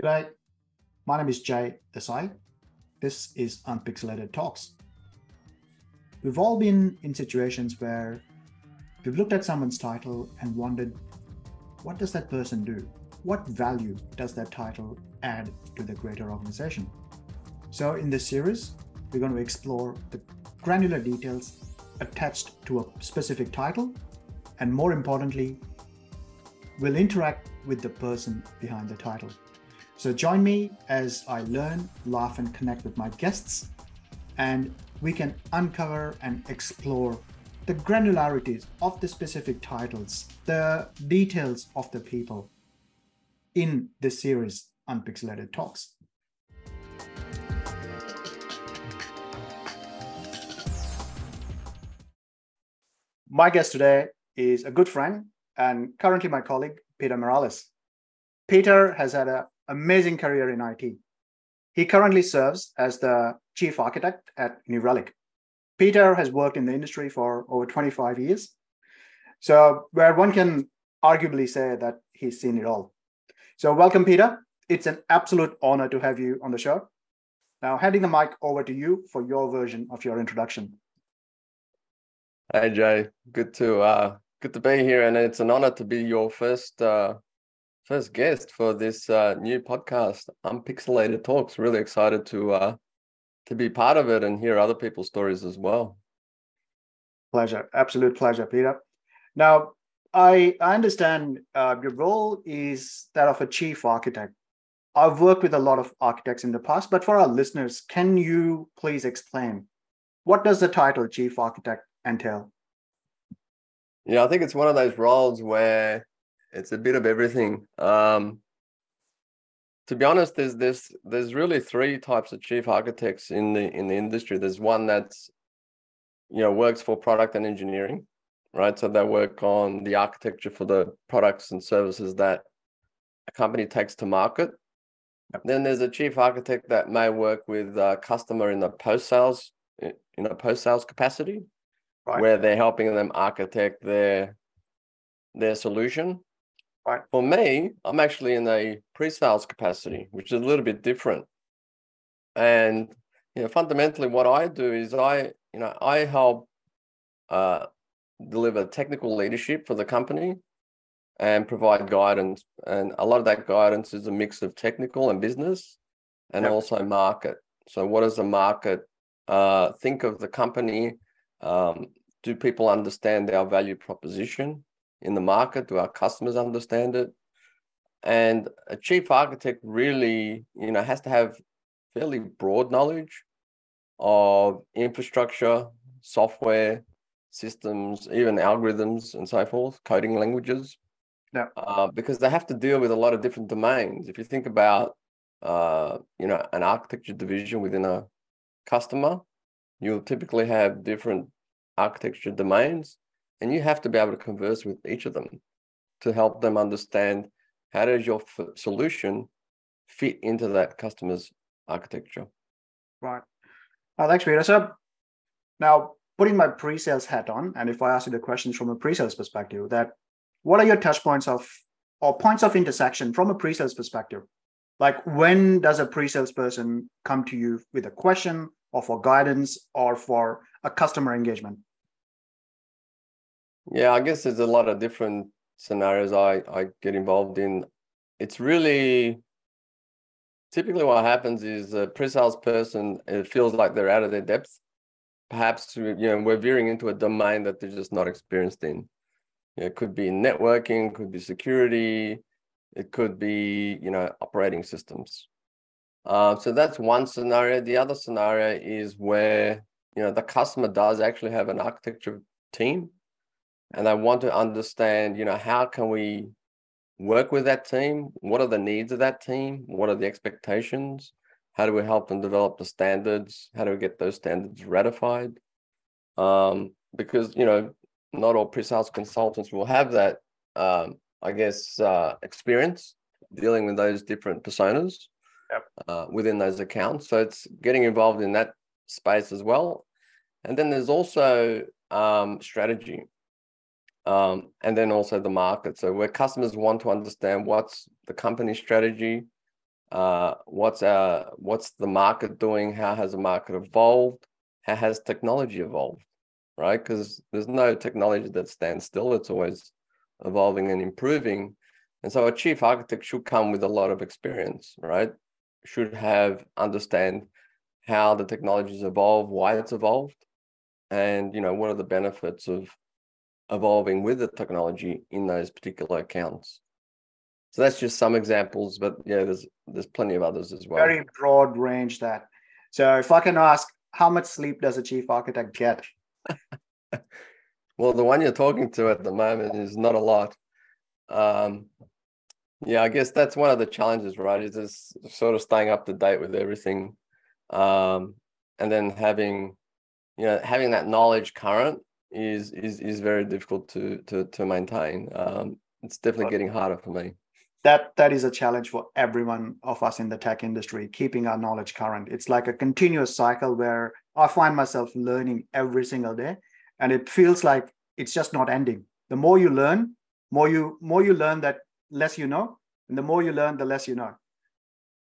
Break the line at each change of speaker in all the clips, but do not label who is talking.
G'day, my name is Jay Desai. This is Unpixelated Talks. We've all been in situations where we've looked at someone's title and wondered, what does that person do? What value does that title add to the greater organization? So, in this series, we're going to explore the granular details attached to a specific title, and more importantly, we'll interact with the person behind the title. So join me as I learn, laugh, and connect with my guests, and we can uncover and explore the granularities of the specific titles, the details of the people in this series, Unpixelated Talks. My guest today is a good friend and currently my colleague, Peter Marelas. Peter has had an amazing career in IT. He currently serves as the chief architect at New Relic. Peter has worked in the industry for over 25 years. So, where one can arguably say that he's seen it all. So, welcome, Peter. It's an absolute honor to have you on the show. Now, handing the mic over to you for your version of your introduction.
Hey Jay, good to uh, good to be here, and it's an honor to be your first uh, first guest for this uh, new podcast, Unpixelated Talks. Really excited to uh, to be part of it and hear other people's stories as well.
Pleasure, absolute pleasure, Peter. Now, I I understand uh, your role is that of a chief architect. I've worked with a lot of architects in the past, but for our listeners, can you please explain what does the title chief architect entail?
Yeah, I think it's one of those roles where it's a bit of everything. Um, to be honest, there's there's there's really three types of chief architects in the in the industry. There's one that's you know works for product and engineering, right? So they work on the architecture for the products and services that a company takes to market. Then there's a chief architect that may work with a customer in the post sales in a post sales capacity right. where they're helping them architect their their solution.
Right.
For me, I'm actually in a pre-sales capacity, which is a little bit different. And you know, fundamentally, what I do is I, you know, I help uh, deliver technical leadership for the company and provide guidance. And a lot of that guidance is a mix of technical and business, and yep. also market. So, what does the market uh, think of the company um, do people understand our value proposition in the market? Do our customers understand it? And a chief architect really, you know, has to have fairly broad knowledge of infrastructure, software, systems, even algorithms and so forth, coding languages.
Yeah.
Uh, because they have to deal with a lot of different domains. If you think about, uh, you know, an architecture division within a customer, you'll typically have different architecture domains, and you have to be able to converse with each of them to help them understand how does your f- solution fit into that customer's architecture.
Right. Thanks, Peter. So now putting my pre-sales hat on, and if I ask you the questions from a pre-sales perspective, that what are your touch points of or points of intersection from a pre-sales perspective? Like when does a pre-sales person come to you with a question or for guidance or for a customer engagement?
Yeah, I guess there's a lot of different scenarios I, I get involved in. It's really typically what happens is a pre-sales person it feels like they're out of their depth. Perhaps you know we're veering into a domain that they're just not experienced in. it could be networking, could be security, it could be you know operating systems. Uh, so that's one scenario. The other scenario is where you know the customer does actually have an architecture team, and they want to understand you know how can we work with that team? What are the needs of that team? What are the expectations? How do we help them develop the standards? How do we get those standards ratified? Um, because you know not all pre-sales consultants will have that um, I guess uh, experience dealing with those different personas
yep.
uh, within those accounts. So it's getting involved in that space as well. And then there's also um, strategy. Um, and then also the market. So where customers want to understand what's the company strategy, uh, what's our what's the market doing? How has the market evolved? How has technology evolved? Right, because there's no technology that stands still. It's always evolving and improving. And so a chief architect should come with a lot of experience, right? Should have understand how the technologies evolve, why it's evolved, and you know what are the benefits of evolving with the technology in those particular accounts. So that's just some examples, but yeah, there's there's plenty of others as well.
Very broad range that. So if I can ask, how much sleep does a chief architect get?
well, the one you're talking to at the moment is not a lot. Um, yeah, I guess that's one of the challenges, right? Is just sort of staying up to date with everything, um, and then having, you know, having that knowledge current is is is very difficult to to to maintain. Um, it's definitely getting harder for me.
That that is a challenge for everyone of us in the tech industry, keeping our knowledge current. It's like a continuous cycle where I find myself learning every single day, and it feels like it's just not ending. The more you learn, more you more you learn that less you know and the more you learn the less you know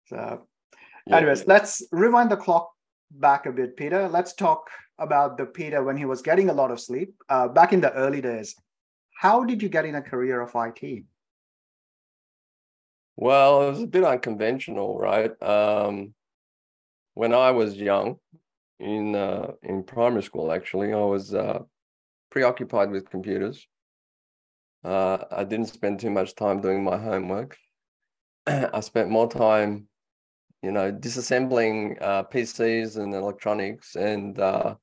so yeah. anyways let's rewind the clock back a bit peter let's talk about the peter when he was getting a lot of sleep uh, back in the early days how did you get in a career of it
well it was a bit unconventional right? Um, when i was young in uh, in primary school actually i was uh, preoccupied with computers. Uh, I didn't spend too much time doing my homework. I spent more time, you know, disassembling uh, PCs and electronics and, uh,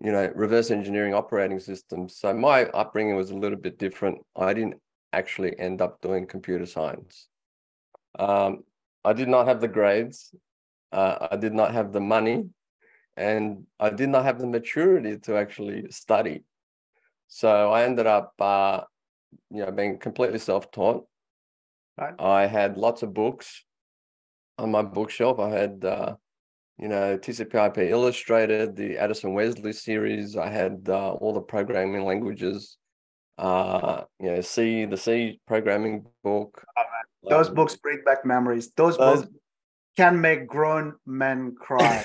you know, reverse engineering operating systems. So my upbringing was a little bit different. I didn't actually end up doing computer science. Um, I did not have the grades. Uh, I did not have the money and I did not have the maturity to actually study. So I ended up uh, you know, being completely self-taught. Right. I had lots of books on my bookshelf. I had, uh, you know, TCP/IP Illustrated, the Addison Wesley series. I had uh, all the programming languages. Uh, you know, C, the C programming book.
Oh, Those um, books bring back memories. Those, those books can make grown men cry.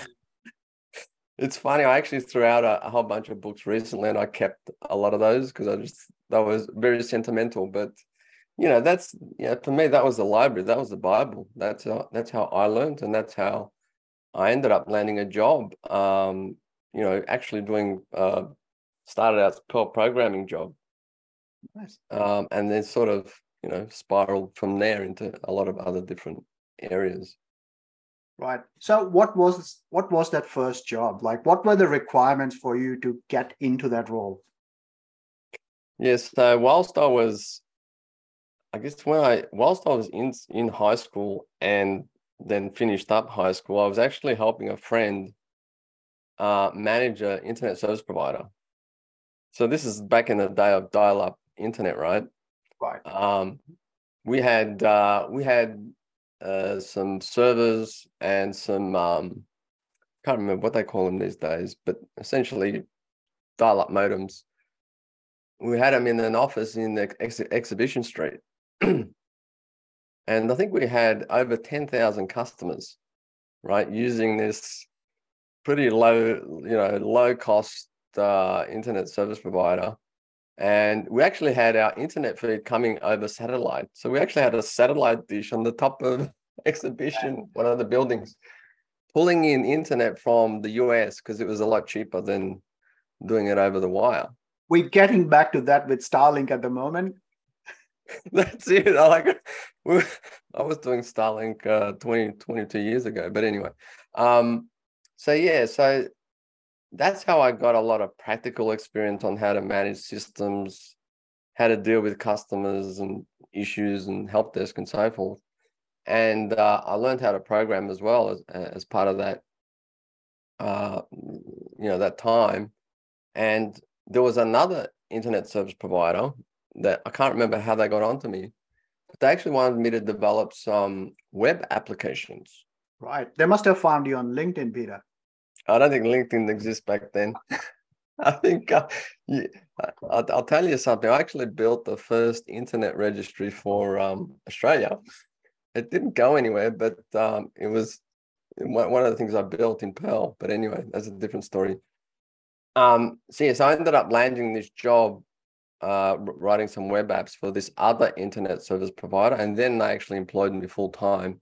it's funny. I actually threw out a, a, whole bunch of books recently, and I kept a lot of those because I just that was very sentimental. But you know, that's yeah, for me that was the library. That was the Bible. That's how, that's how I learned, and that's how I ended up landing a job. Um, you know, actually doing uh, started out Perl programming job, nice. um, and then sort of you know spiraled from there into a lot of other different areas.
Right. So what was what was that first job? Like what were the requirements for you to get into that role?
Yes, so whilst I was I guess when I whilst I was in in high school and then finished up high school, I was actually helping a friend uh, manage an internet service provider. So this is back in the day of dial-up internet, right?
Right.
Um, we had uh, we had uh, some servers and some um, can't remember what they call them these days, but essentially dial-up modems. We had them in an office in the ex- exhibition street, and I think we had over ten thousand customers, right, using this pretty low, you know, low cost uh, internet service provider. And we actually had our internet feed coming over satellite. So we actually had a satellite dish on the top of exhibition, one of the buildings, pulling in internet from the US because it was a lot cheaper than doing it over the wire.
We're getting back to that with Starlink at the moment.
That's it. I like I was doing Starlink uh, 20, 22 years ago. But anyway. Um, so yeah, so that's how I got a lot of practical experience on how to manage systems, how to deal with customers and issues and help desk and so forth and uh, I learned how to program as well as as part of that. Uh, you know that time, and there was another internet service provider that I can't remember how they got onto me, but they actually wanted me to develop some web applications.
Right, they must have found you on LinkedIn, Peter.
I don't think LinkedIn exists back then. I think uh, yeah, I'll, I'll, tell you something. I actually built the first internet registry for um, Australia it didn't go anywhere, but um, it was one of the things I built in Perl. But anyway, that's a different story. Um, so yes, I ended up landing this job uh, writing some web apps for this other internet service provider, and then they actually employed me full time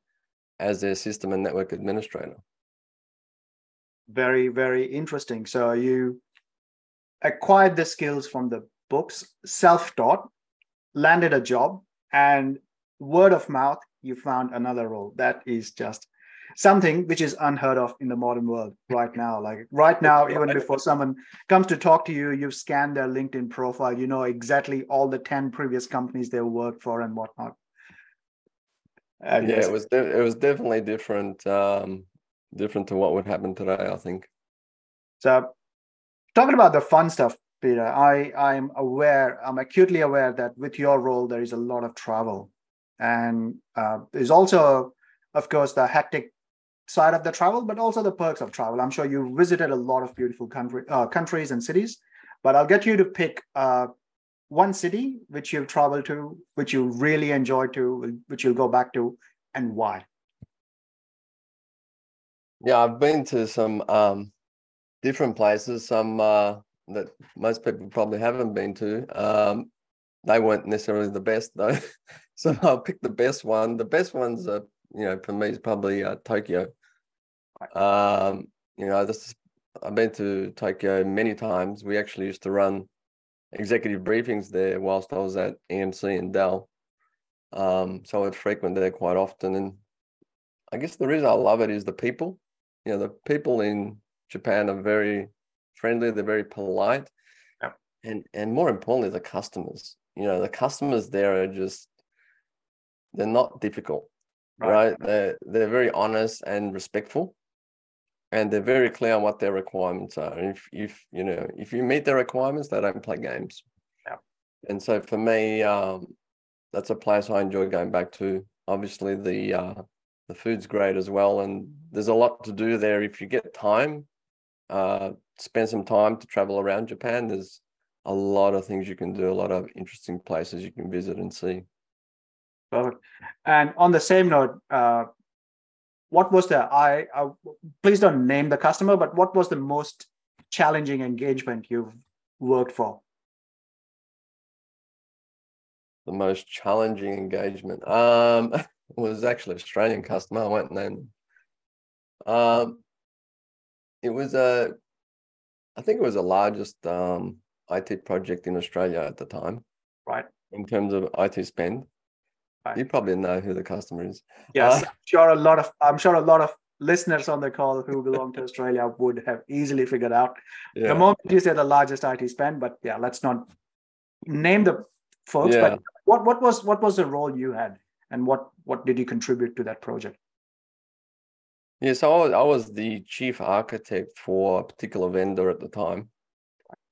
as their system and network administrator.
Very, very interesting. So you acquired the skills from the books, self-taught, landed a job, and word of mouth, you found another role. That is just something which is unheard of in the modern world right now. Like right now, even before someone comes to talk to you, you've scanned their LinkedIn profile, you know exactly all the 10 previous companies they worked for and whatnot.
And yeah, it was de- it was definitely different, um, different to what would happen today, I think.
So talking about the fun stuff, Peter, I, I'm aware, I'm acutely aware that with your role, there is a lot of travel. And uh, there's also, of course, the hectic side of the travel, but also the perks of travel. I'm sure you visited a lot of beautiful country, uh, countries and cities, but I'll get you to pick uh, one city which you've traveled to, which you really enjoyed to, which you'll go back to, and why.
Yeah, I've been to some um, different places, some uh, that most people probably haven't been to. Um, they weren't necessarily the best though, so I'll pick the best one. The best ones are, you know, for me is probably uh, Tokyo. Um, you know, this I've been to Tokyo many times. We actually used to run executive briefings there whilst I was at EMC and Dell. Um, so I would frequent there quite often. And I guess the reason I love it is the people. You know, the people in Japan are very friendly, they're very polite.
Yeah.
And and more importantly, the customers. You know, the customers there are just they're not difficult. Right. right? They're they're very honest and respectful and they're very clear on what their requirements are. if if you know if you meet their requirements, they don't play games.
Yeah.
And so for me, um, that's a place I enjoy going back to. Obviously, the uh, the food's great as well, and there's a lot to do there. If you get time, uh, spend some time to travel around Japan. There's a lot of things you can do, a lot of interesting places you can visit and see.
Perfect. And on the same note, uh, what was the I, I please don't name the customer, but what was the most challenging engagement you've worked for?
The most challenging engagement um, was actually Australian customer. I went and then um, it was a, I think it was the largest um, IT project in Australia at the time.
Right.
In terms of IT spend. You probably know who the customer is.
Yes, uh, I'm sure a lot of I'm sure a lot of listeners on the call who belong to Australia would have easily figured out. Yeah. The moment you say the largest IT spend, but yeah, let's not name the folks. Yeah. But what what was what was the role you had, and what what did you contribute to that project?
Yeah, so I was, I was the chief architect for a particular vendor at the time,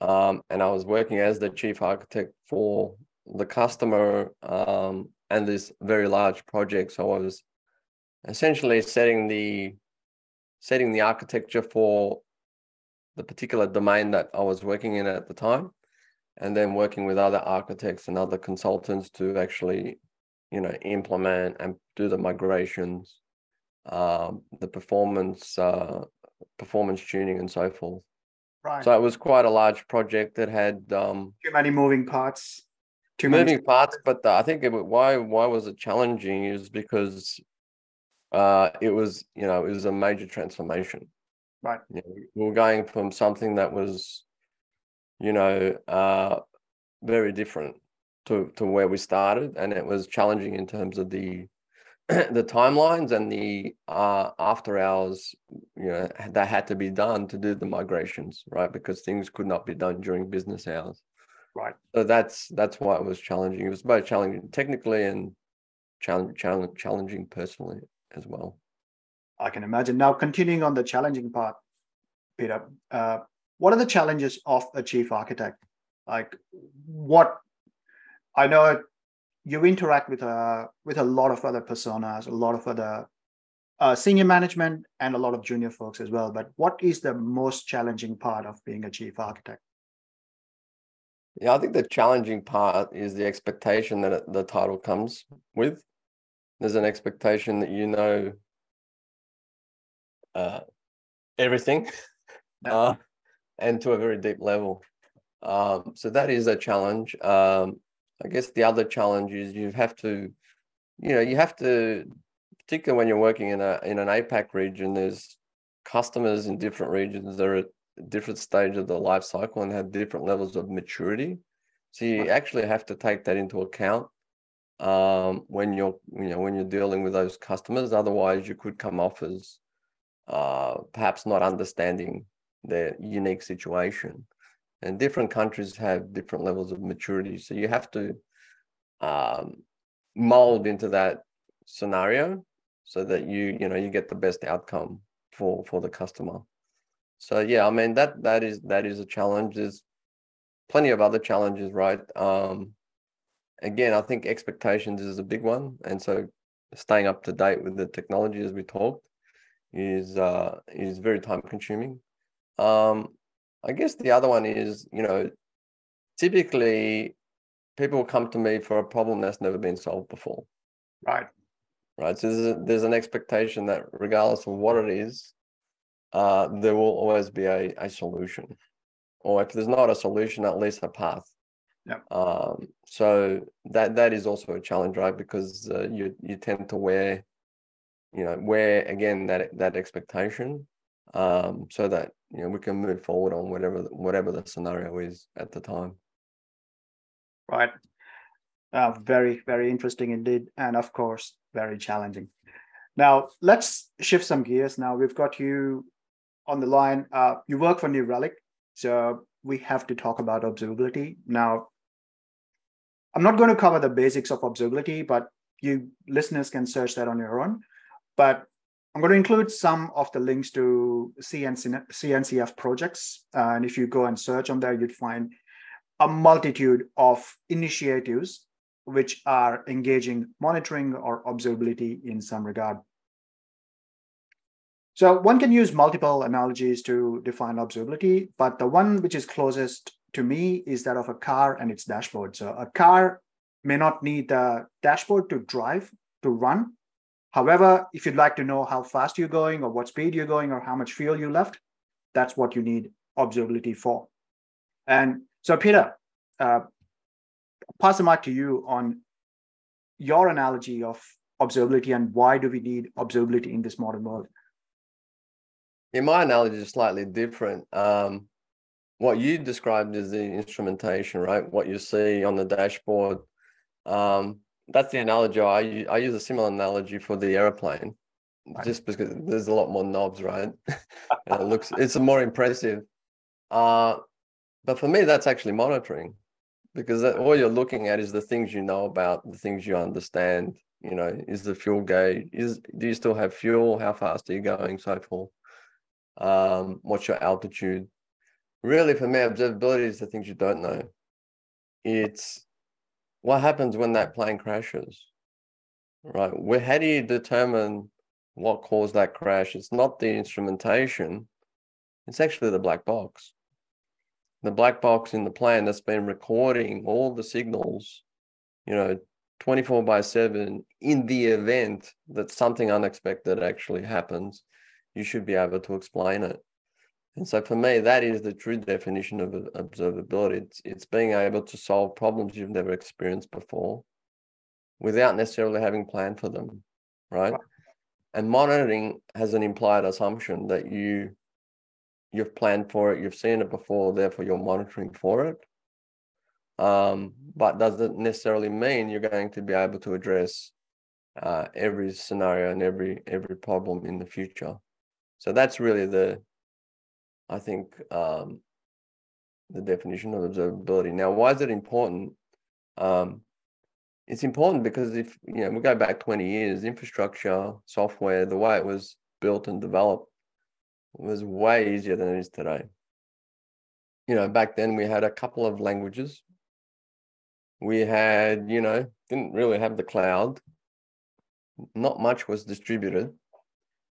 um, and I was working as the chief architect for the customer um, and this very large project. So I was essentially setting the setting the architecture for the particular domain that I was working in at the time, and then working with other architects and other consultants to actually, you know, implement and do the migrations, uh, the performance uh, performance tuning, and so forth.
Right.
So it was quite a large project that had um,
too many moving parts
too moving parts, but the, I think it, why why was it challenging is because uh, it was you know it was a major transformation.
Right.
You know, we were going from something that was, you know, uh, very different to to where we started, and it was challenging in terms of the the timelines and the uh, after hours, you know, that had to be done to do the migrations, right? Because things could not be done during business hours.
Right.
So that's that's why it was challenging. It was both challenging technically and challenge, challenge, challenging personally as well.
I can imagine. Now, continuing on the challenging part, Peter, uh, what are the challenges of a chief architect? Like, what I know you interact with a with a lot of other personas, a lot of other uh, senior management, and a lot of junior folks as well. But what is the most challenging part of being a chief architect?
Yeah, I think the challenging part is the expectation that the title comes with. there's an expectation that you know uh, everything uh, and to a very deep level. Um, so that is a challenge. Um, I guess the other challenge is you have to, you know, you have to, particularly when you're working in a in an APAC region, there's customers in different regions that are different stage of the life cycle and have different levels of maturity. So you actually have to take that into account um, when you're you know when you're dealing with those customers. Otherwise, you could come off as uh, perhaps not understanding their unique situation. And different countries have different levels of maturity, so you have to um, mold into that scenario so that you you know you get the best outcome for for the customer. So yeah, I mean that that is that is a challenge. There's plenty of other challenges, right? Um, again, I think expectations is a big one, and so staying up to date with the technology as we talked is uh, is very time consuming. Um, I guess the other one is, you know, typically people come to me for a problem that's never been solved before,
Right.
right? So there's, a, there's an expectation that regardless of what it is, uh, there will always be a, a solution, or if there's not a solution, at least a path.
Yep.
Um, so that that is also a challenge, right? Because uh, you you tend to wear, you know, wear again that that expectation, um, so that you know we can move forward on whatever whatever the scenario is at the time.
Right. Uh, very, very interesting indeed. And of course, very challenging. Now, let's shift some gears. Now, we've got you on the line. Uh, you work for New Relic. So we have to talk about observability. Now, I'm not going to cover the basics of observability, but you listeners can search that on your own. But I'm going to include some of the links to CNC, CNCF projects. Uh, and if you go and search on there, you'd find a multitude of initiatives which are engaging monitoring or observability in some regard. So one can use multiple analogies to define observability, but the one which is closest to me is that of a car and its dashboard. So a car may not need a dashboard to drive, to run. However, if you'd like to know how fast you're going or what speed you're going or how much fuel you left, that's what you need observability for. And so, Peter, uh, pass the mic to you on your analogy of observability and why do we need observability in this modern world?
Yeah, my analogy is slightly different. Um, what you described is the instrumentation, right? What you see on the dashboard. Um, that's the analogy. I use a similar analogy for the aeroplane,
Right.
just because there's a lot more knobs, right? it looks it's more impressive. Uh, but for me, that's actually monitoring, because that, all you're looking at is the things you know about, the things you understand. You know, is the fuel gauge? Is do you still have fuel? How fast are you going? So forth. Um, what's your altitude? Really, for me, observability is the things you don't know. It's what happens when that plane crashes, right? Where how do you determine what caused that crash? It's not the instrumentation; it's actually the black box. The black box in the plane that's been recording all the signals, you know, 24 by 7 in the event that something unexpected actually happens you should be able to explain it and so for me that is the true definition of observability it's, it's being able to solve problems you've never experienced before without necessarily having planned for them right
Right.
and monitoring has an implied assumption that you you've planned for it you've seen it before therefore you're monitoring for it um, but doesn't necessarily mean you're going to be able to address uh, every scenario and every every problem in the future. So that's really the, I think, um, the definition of observability. Now, why is it important? Um, it's important because if you know we go back 20 years, infrastructure, software, the way it was built and developed was way easier than it is today. You know, back then we had a couple of languages we had you know didn't really have the cloud not much was distributed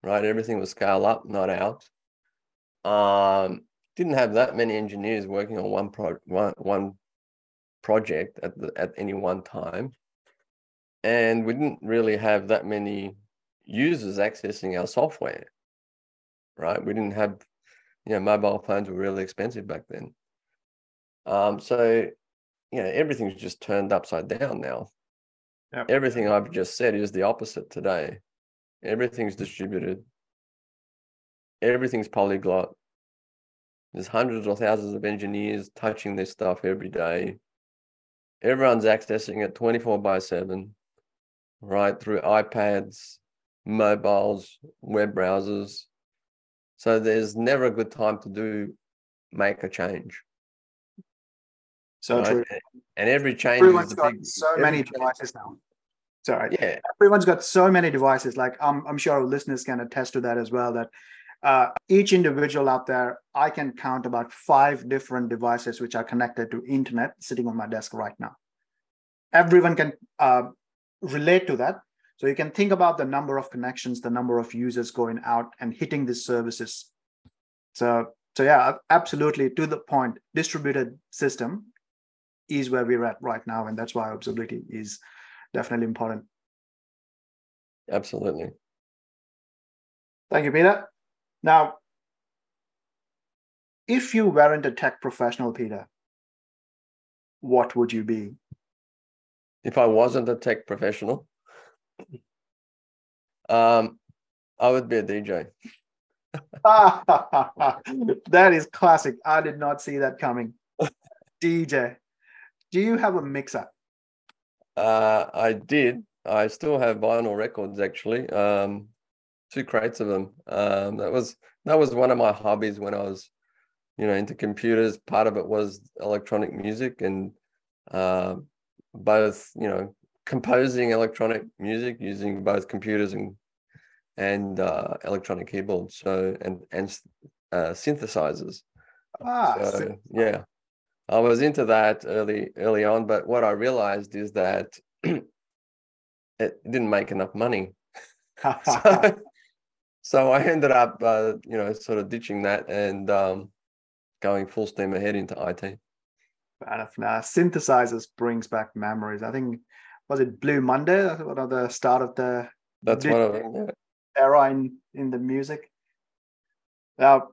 right everything was scale up not out um didn't have that many engineers working on one pro one, one project at the, at any one time and we didn't really have that many users accessing our software, right? We didn't have, you know, mobile phones were really expensive back then. Um, so, you know, everything's just turned upside down now.
Yep.
Everything I've just said is the opposite today. Everything's distributed. Everything's polyglot. There's hundreds or thousands of engineers touching this stuff every day. Everyone's accessing it 24 by 7, right? Through iPads, mobiles, web browsers. So there's never a good time to do make a change.
So
right?
true.
And every change
Everyone's got
big,
so many devices now. Sorry.
Yeah,
everyone's got so many devices. Like i'm, I'm sure our listeners can attest to that as well that uh, each individual out there i can count about five different devices which are connected to internet sitting on my desk right now. Everyone can uh, relate to that. So you can think about the number of connections the number of users going out and hitting these services. So so yeah absolutely to the point. Distributed system is where we're at right now and that's why observability is definitely important
absolutely.
Thank you, Peter. Now, if you weren't a tech professional, Peter, what would you be?
If I wasn't a tech professional, um, I would be a DJ.
that is classic. I did not see that coming. DJ, do you have a mixer?
Uh, I did. I still have vinyl records actually. Um, two crates of them. Um, that was that was one of my hobbies when I was, you know, into computers. Part of it was electronic music and uh, both, you know, composing electronic music using both computers and and uh, electronic keyboards. So and and uh, synthesizers.
Ah,
So,
so-
yeah, I was into that early early on, but what I realized is that it didn't make enough money. So, so I ended up, uh, you know, sort of ditching that and um, going full steam ahead into IT.
Fair enough. Now, synthesizers brings back memories. I think was it Blue Monday? One of the start of the
That's one of them. yeah.
era in in the music. Now,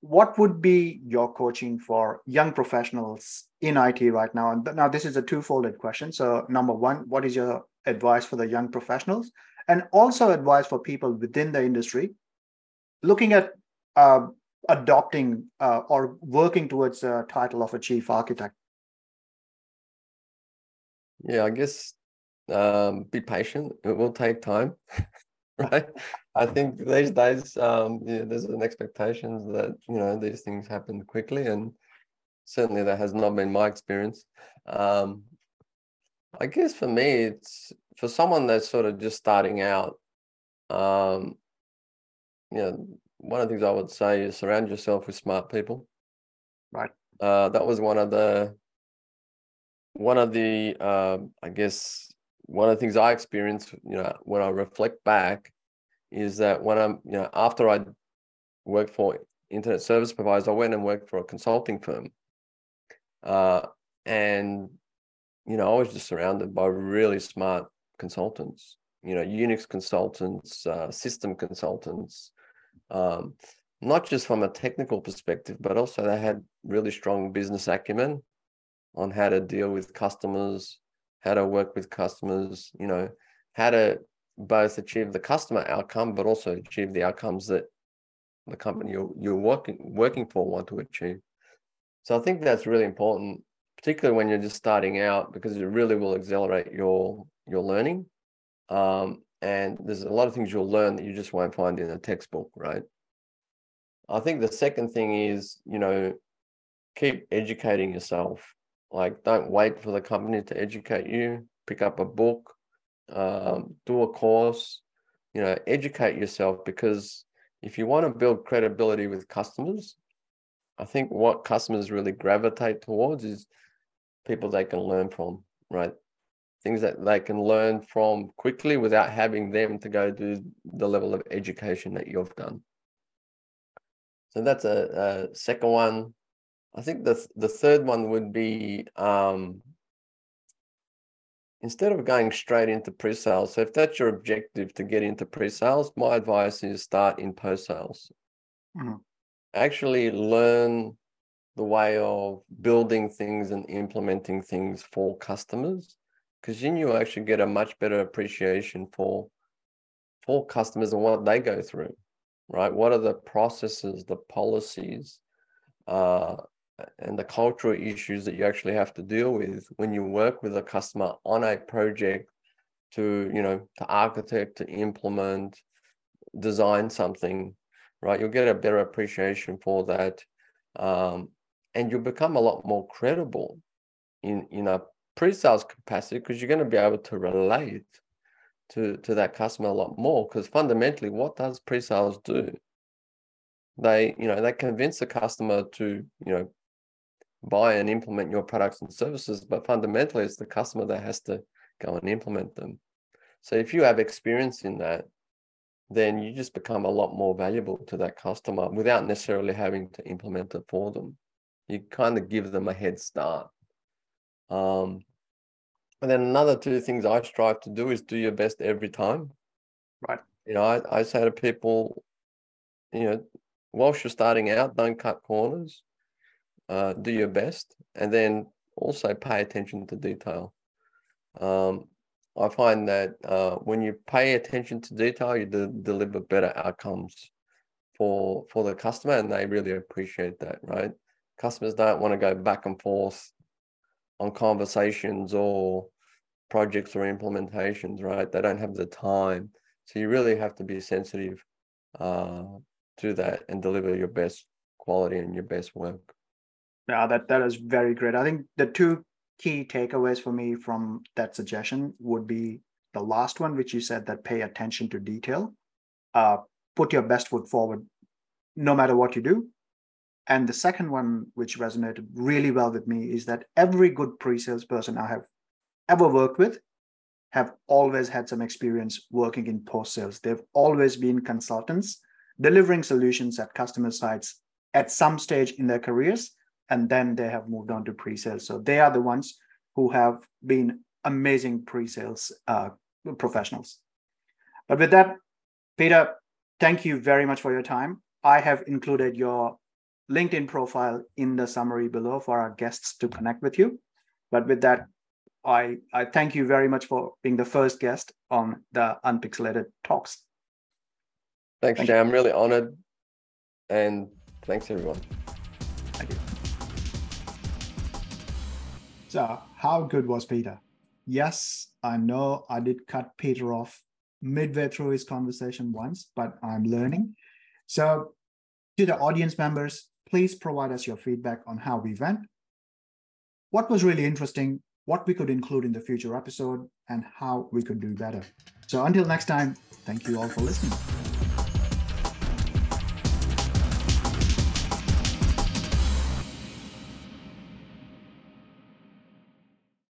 what would be your coaching for young professionals in IT right now? And now this is a two-folded question. So, number one, what is your advice for the young professionals, and also advice for people within the industry looking at uh, adopting uh, or working towards the title of a chief architect?
Yeah, I guess um, be patient. It will take time, right? I think these days, um, yeah, there's an expectation that you know these things happen quickly, and certainly that has not been my experience. Um, I guess for me, it's for someone that's sort of just starting out. Um, you know, one of the things I would say is surround yourself with smart people.
Right.
Uh, that was one of the one of the um, I guess one of the things I experienced, you know, when I reflect back, is that when I'm, you know, after I worked for internet service providers, I went and worked for a consulting firm, uh, and you know, I was just surrounded by really smart consultants. You know, Unix consultants, uh, system consultants, um, not just from a technical perspective, but also they had really strong business acumen on how to deal with customers, how to work with customers, you know, how to both achieve the customer outcome, but also achieve the outcomes that the company you're, you're working working for want to achieve. So I think that's really important, particularly when you're just starting out, because it really will accelerate your your learning. Um, and there's a lot of things you'll learn that you just won't find in a textbook, right? I think the second thing is, you know, keep educating yourself. Like, don't wait for the company to educate you. Pick up a book, um, do a course, you know, educate yourself because if you want to build credibility with customers, I think what customers really gravitate towards is people they can learn from, right? Things that they can learn from quickly without having them to go do the level of education that you've done. So that's a, a second one. I think the the third one would be um, instead of going straight into pre-sales, so if that's your objective to get into pre-sales, my advice is start in post-sales.
Mhm.
Actually learn the way of building things and implementing things for customers, because then you actually get a much better appreciation for for customers and what they go through, right? What are the processes, the policies, uh, and the cultural issues that you actually have to deal with when you work with a customer on a project to you know to architect to implement design something right? You'll get a better appreciation for that um, and you'll become a lot more credible in in a pre-sales capacity because you're going to be able to relate to to that customer a lot more because fundamentally what does pre-sales do? They you know they convince the customer to you know buy and implement your products and services, but fundamentally it's the customer that has to go and implement them. So if you have experience in that, then you just become a lot more valuable to that customer without necessarily having to implement it for them. You kind of give them a head start. Um, and then another two things I strive to do is do your best every time.
Right.
You know, I, I say to people, you know, whilst you're starting out, don't cut corners uh, do your best, and then also pay attention to detail. Um, I find that uh, when you pay attention to detail, you de- deliver better outcomes for for the customer, and they really appreciate that. Right? Customers don't want to go back and forth on conversations or projects or implementations. Right? They don't have the time, so you really have to be sensitive uh, to that and deliver your best quality and your best work.
Yeah, that that is very great. I think the two key takeaways for me from that suggestion would be the last one, which you said that pay attention to detail, uh, put your best foot forward, no matter what you do. And the second one, which resonated really well with me, is that every good pre-sales person I have ever worked with have always had some experience working in post-sales. They've always been consultants delivering solutions at customer sites at some stage in their careers and then they have moved on to pre-sales. So they are the ones who have been amazing pre-sales uh, professionals. But with that, Peter, thank you very much for your time. I have included your LinkedIn profile in the summary below for our guests to connect with you. But with that, I, I thank you very much for being the first guest on the Unpixelated Talks.
Thanks, thank Jay. I'm really honored. And thanks, everyone.
So, how good was Peter? Yes, I know I did cut Peter off midway through his conversation once, but I'm learning. So, to the audience members, please provide us your feedback on how we went, what was really interesting, what we could include in the future episode, and how we could do better. So, until next time, thank you all for listening.